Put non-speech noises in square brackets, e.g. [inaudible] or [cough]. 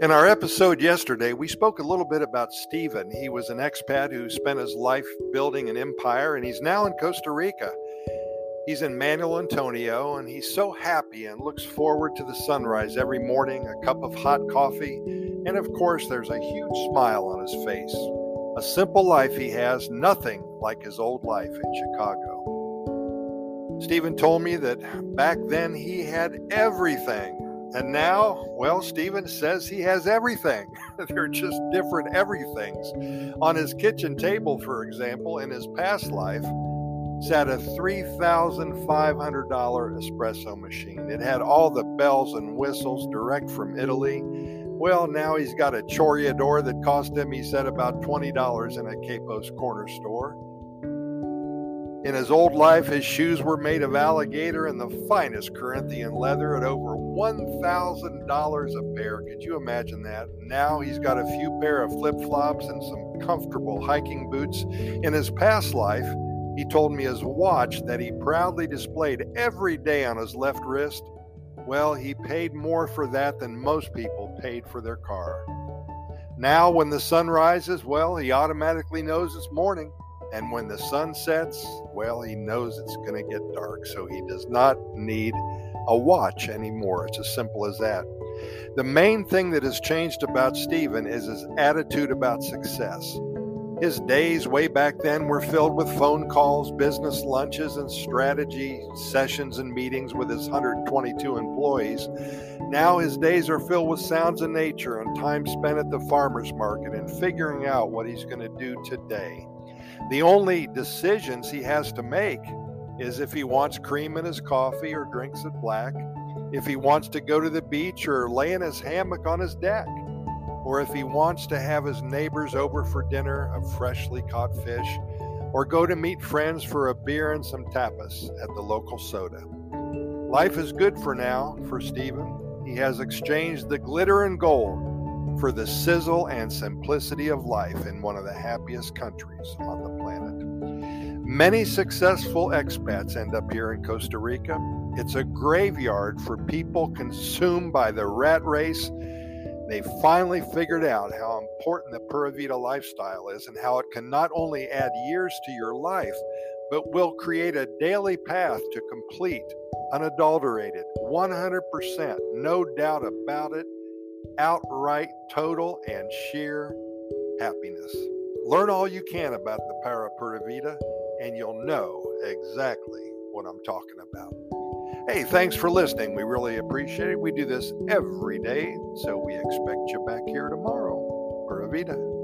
In our episode yesterday, we spoke a little bit about Stephen. He was an expat who spent his life building an empire, and he's now in Costa Rica. He's in Manuel Antonio, and he's so happy and looks forward to the sunrise every morning, a cup of hot coffee, and of course, there's a huge smile on his face. A simple life he has, nothing like his old life in Chicago. Stephen told me that back then he had everything and now, well, Stephen says he has everything. [laughs] They're just different everythings. On his kitchen table, for example, in his past life, sat a $3,500 espresso machine. It had all the bells and whistles direct from Italy. Well, now he's got a Chorreador that cost him, he said, about $20 in a Quepos corner store. In his old life, his shoes were made of alligator and the finest Corinthian leather at over $1,000 a pair. Could you imagine that? Now he's got a few pair of flip flops and some comfortable hiking boots. In his past life, he told me his watch that he proudly displayed every day on his left wrist. Well, he paid more for that than most people paid for their car. Now, when the sun rises, well, he automatically knows it's morning. And when the sun sets, well, he knows it's going to get dark, so he does not need a watch anymore. It's as simple as that. The main thing that has changed about Stephen is his attitude about success. His days way back then were filled with phone calls, business lunches, and strategy sessions and meetings with his 122 employees. Now his days are filled with sounds of nature and time spent at the farmer's market and figuring out what he's going to do today. The only decisions he has to make is if he wants cream in his coffee or drinks it black, if he wants to go to the beach or lay in his hammock on his deck, or if he wants to have his neighbors over for dinner of freshly caught fish, or go to meet friends for a beer and some tapas at the local soda. Life is good for now for Stephen. He has exchanged the glitter and gold for the sizzle and simplicity of life in one of the happiest countries on the planet. Many successful expats end up here in Costa Rica. It's a graveyard for people consumed by the rat race. They finally figured out how important the Pura Vida lifestyle is and how it can not only add years to your life, but will create a daily path to complete, unadulterated, 100%, no doubt about it, outright, total, and sheer happiness. Learn all you can about the Para Pura Vida, and you'll know exactly what I'm talking about. Hey, thanks for listening. We really appreciate it. We do this every day, so we expect you back here tomorrow. Pura Vida.